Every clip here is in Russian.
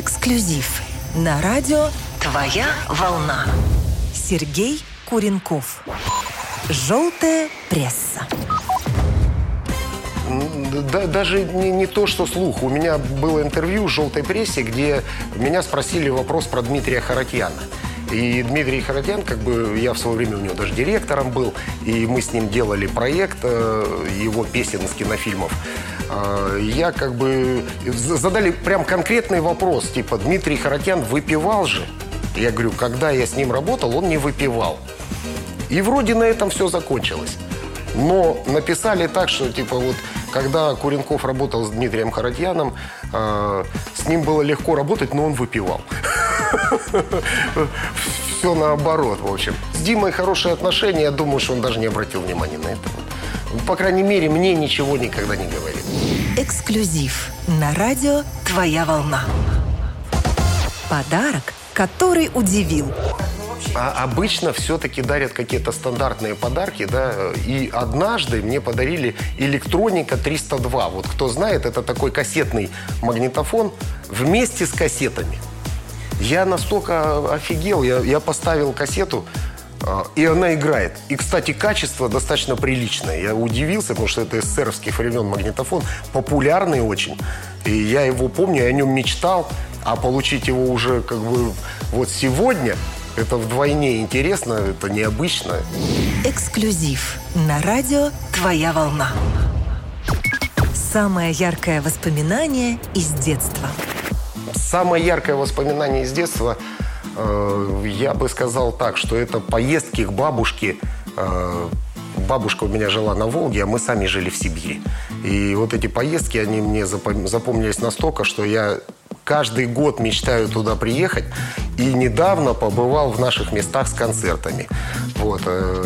Эксклюзив на радио «Твоя волна». Сергей Куренков. Желтая пресса. Да, даже не, не то, что слух. У меня было интервью в «Желтой прессе», где меня спросили вопрос про Дмитрия Харатьяна. И Дмитрий Харатьян, как бы я в свое время у него даже директором был, и мы с ним делали проект э, его песен из кинофильмов. Э, я как бы задали прям конкретный вопрос, типа Дмитрий Харатьян выпивал же? Я говорю, когда я с ним работал, он не выпивал. И вроде на этом все закончилось. Но написали так, что типа вот когда Куренков работал с Дмитрием Харатьяном, э, с ним было легко работать, но он выпивал. Все наоборот, в общем. С Димой хорошие отношения, я думаю, что он даже не обратил внимания на это. По крайней мере, мне ничего никогда не говорит. Эксклюзив на радио «Твоя волна». Подарок, который удивил. А обычно все-таки дарят какие-то стандартные подарки, да, и однажды мне подарили электроника 302. Вот кто знает, это такой кассетный магнитофон вместе с кассетами. Я настолько офигел, я, я поставил кассету, а, и она играет. И, кстати, качество достаточно приличное. Я удивился, потому что это эсеровских времен магнитофон, популярный очень. И я его помню, я о нем мечтал, а получить его уже как бы вот сегодня, это вдвойне интересно, это необычно. Эксклюзив на радио «Твоя волна». Самое яркое воспоминание из детства. Самое яркое воспоминание из детства, э, я бы сказал так, что это поездки к бабушке. Э, бабушка у меня жила на Волге, а мы сами жили в Сибири. И вот эти поездки, они мне запомнились настолько, что я каждый год мечтаю туда приехать. И недавно побывал в наших местах с концертами. Вот. Э,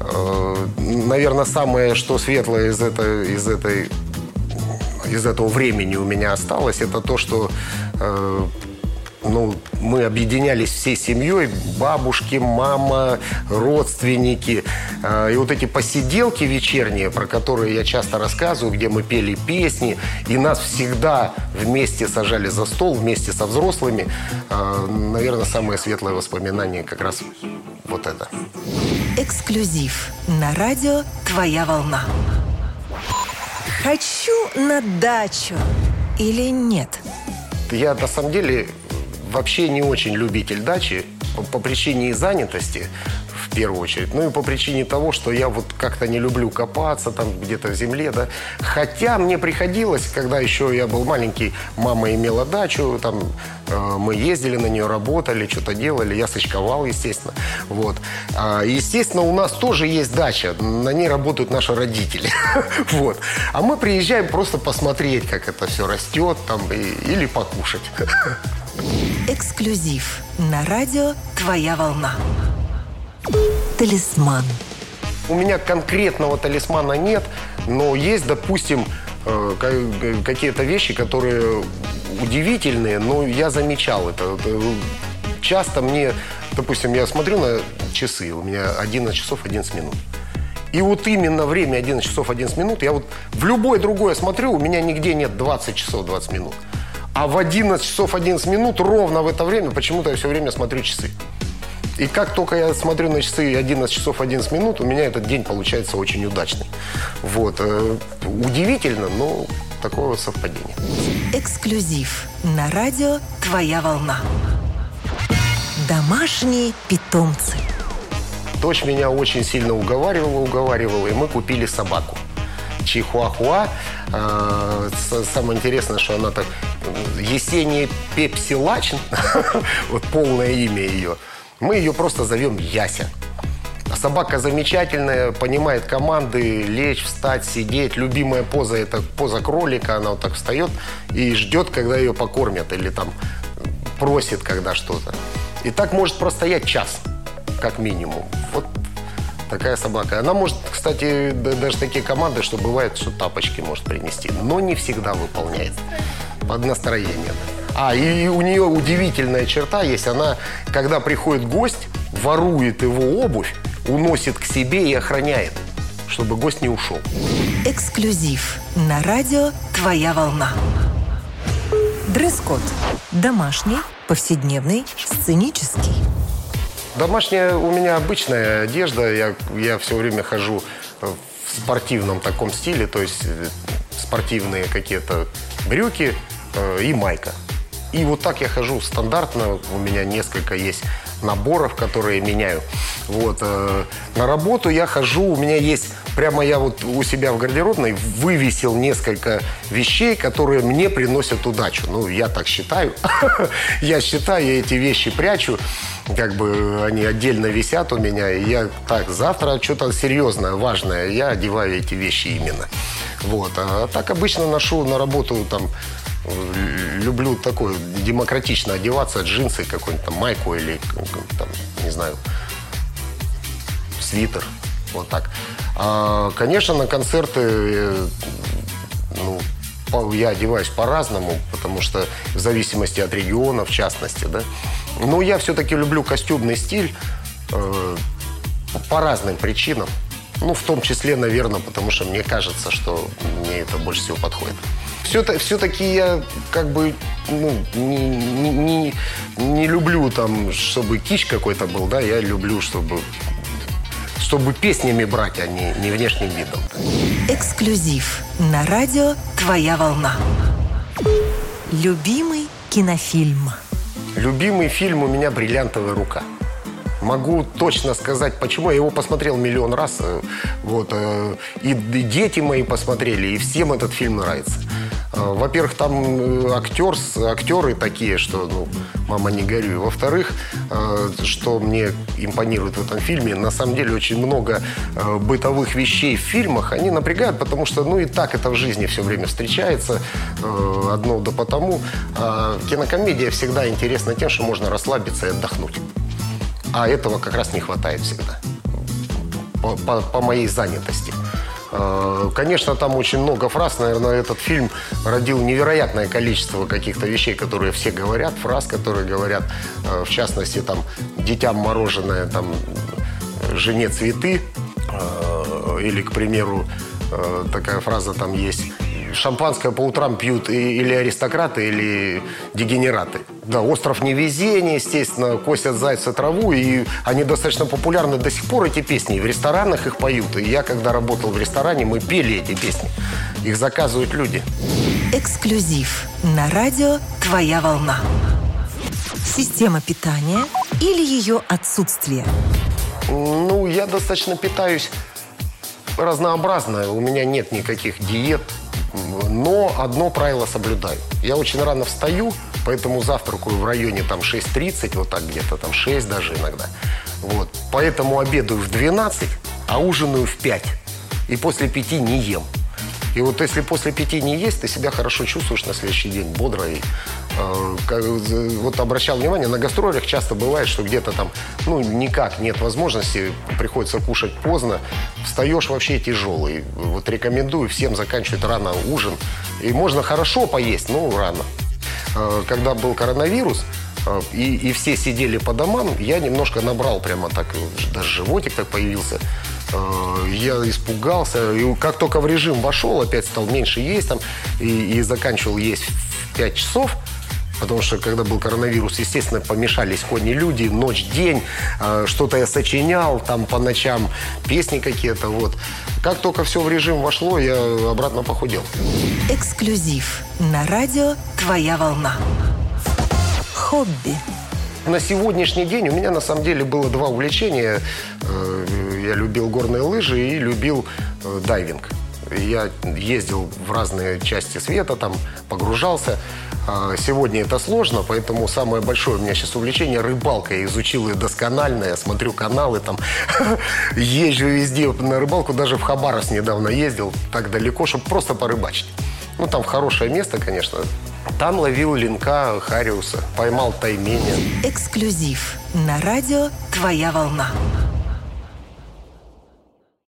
э, наверное, самое, что светлое из этой, из этой из этого времени у меня осталось, это то, что э, ну, мы объединялись всей семьей, бабушки, мама, родственники. Э, и вот эти посиделки вечерние, про которые я часто рассказываю, где мы пели песни, и нас всегда вместе сажали за стол, вместе со взрослыми. Э, наверное, самое светлое воспоминание как раз вот это. Эксклюзив на радио «Твоя волна». Хочу на дачу или нет? Я на самом деле вообще не очень любитель дачи по, по причине занятости первую очередь. Ну и по причине того, что я вот как-то не люблю копаться там где-то в земле, да. Хотя мне приходилось, когда еще я был маленький, мама имела дачу, там э, мы ездили на нее, работали, что-то делали, я сочковал, естественно. Вот. А, естественно, у нас тоже есть дача, на ней работают наши родители. вот. А мы приезжаем просто посмотреть, как это все растет там, и, или покушать. Эксклюзив на радио «Твоя волна». Талисман. У меня конкретного талисмана нет, но есть, допустим, э, какие-то вещи, которые удивительные, но я замечал это. Часто мне, допустим, я смотрю на часы, у меня 11 часов 11 минут. И вот именно время 11 часов 11 минут, я вот в любое другое смотрю, у меня нигде нет 20 часов 20 минут. А в 11 часов 11 минут ровно в это время почему-то я все время смотрю часы. И как только я смотрю на часы 11 часов 11 минут, у меня этот день получается очень удачный. Вот. Э, удивительно, но такое вот совпадение. Эксклюзив на радио «Твоя волна». Домашние питомцы. Дочь меня очень сильно уговаривала, уговаривала, и мы купили собаку. Чихуахуа. А, самое интересное, что она так... Есения Пепсилач, вот полное имя ее. Мы ее просто зовем Яся. Собака замечательная, понимает команды, лечь, встать, сидеть. Любимая поза – это поза кролика. Она вот так встает и ждет, когда ее покормят. Или там просит, когда что-то. И так может простоять час, как минимум. Вот такая собака. Она может, кстати, даже такие команды, что бывает, что тапочки может принести, но не всегда выполняет под настроение. А, и у нее удивительная черта есть. Она, когда приходит гость, ворует его обувь, уносит к себе и охраняет, чтобы гость не ушел. Эксклюзив на радио «Твоя волна». Дресс-код. Домашний, повседневный, сценический. Домашняя у меня обычная одежда. Я, я все время хожу в спортивном таком стиле, то есть э, спортивные какие-то брюки э, и майка. И вот так я хожу стандартно. У меня несколько есть наборов, которые меняю. Вот. Э, на работу я хожу, у меня есть, прямо я вот у себя в гардеробной вывесил несколько вещей, которые мне приносят удачу. Ну, я так считаю. Я считаю, я эти вещи прячу, как бы они отдельно висят у меня. Я так, завтра что-то серьезное, важное, я одеваю эти вещи именно. Вот. А так обычно ношу на работу там люблю такое демократично одеваться, джинсы, какой-нибудь там майку или там, не знаю, свитер. Вот так. А, конечно, на концерты э, ну, я одеваюсь по-разному, потому что в зависимости от региона, в частности, да. Но я все-таки люблю костюмный стиль э, по разным причинам. Ну, в том числе, наверное, потому что мне кажется, что мне это больше всего подходит все-таки все я как бы ну, не, не, не, люблю там, чтобы кич какой-то был, да, я люблю, чтобы чтобы песнями брать, а не, не внешним видом. Эксклюзив на радио «Твоя волна». Любимый кинофильм. Любимый фильм у меня «Бриллиантовая рука». Могу точно сказать, почему. Я его посмотрел миллион раз. Э, вот, э, и дети мои посмотрели, и всем этот фильм нравится. Э, во-первых, там э, актер, актеры такие, что, ну, мама, не горюй. Во-вторых, э, что мне импонирует в этом фильме, на самом деле очень много бытовых вещей в фильмах, они напрягают, потому что, ну, и так это в жизни все время встречается, одно да потому. А кинокомедия всегда интересна тем, что можно расслабиться и отдохнуть. А этого как раз не хватает всегда по, по, по моей занятости. Э, конечно, там очень много фраз. Наверное, этот фильм родил невероятное количество каких-то вещей, которые все говорят, фраз, которые говорят, э, в частности, там, детям мороженое, там, жене цветы, э, или, к примеру, такая фраза там есть, шампанское по утрам пьют или аристократы, или дегенераты. Да, «Остров невезения», естественно, «Косят зайца траву», и они достаточно популярны до сих пор, эти песни, в ресторанах их поют. И я, когда работал в ресторане, мы пели эти песни. Их заказывают люди. Эксклюзив на радио «Твоя волна». Система питания или ее отсутствие? Ну, я достаточно питаюсь разнообразно. У меня нет никаких диет, но одно правило соблюдаю. Я очень рано встаю, поэтому завтракаю в районе там 6.30, вот так где-то там 6 даже иногда. Вот. Поэтому обедаю в 12, а ужинаю в 5. И после 5 не ем. И вот если после пяти не есть, ты себя хорошо чувствуешь на следующий день, бодро. И, э, вот обращал внимание, на гастролях часто бывает, что где-то там, ну, никак нет возможности, приходится кушать поздно, встаешь вообще тяжелый. Вот рекомендую всем заканчивать рано ужин. И можно хорошо поесть, но рано. Э, когда был коронавирус, э, и, и все сидели по домам, я немножко набрал прямо так, даже животик так появился. Э, я испугался. И как только в режим вошел, опять стал меньше есть там и, и заканчивал есть в 5 часов. Потому что, когда был коронавирус, естественно, помешались кони люди, ночь-день, э, что-то я сочинял, там по ночам песни какие-то, вот. Как только все в режим вошло, я обратно похудел. Эксклюзив на радио «Твоя волна». Хобби. На сегодняшний день у меня на самом деле было два увлечения. Э, я любил горные лыжи и любил э, дайвинг. Я ездил в разные части света, там погружался. А сегодня это сложно, поэтому самое большое у меня сейчас увлечение – рыбалка. Я изучил ее досконально, я смотрю каналы, там езжу везде на рыбалку. Даже в Хабаровск недавно ездил так далеко, чтобы просто порыбачить. Ну, там хорошее место, конечно. Там ловил линка Хариуса, поймал тайменя. Эксклюзив на радио «Твоя волна».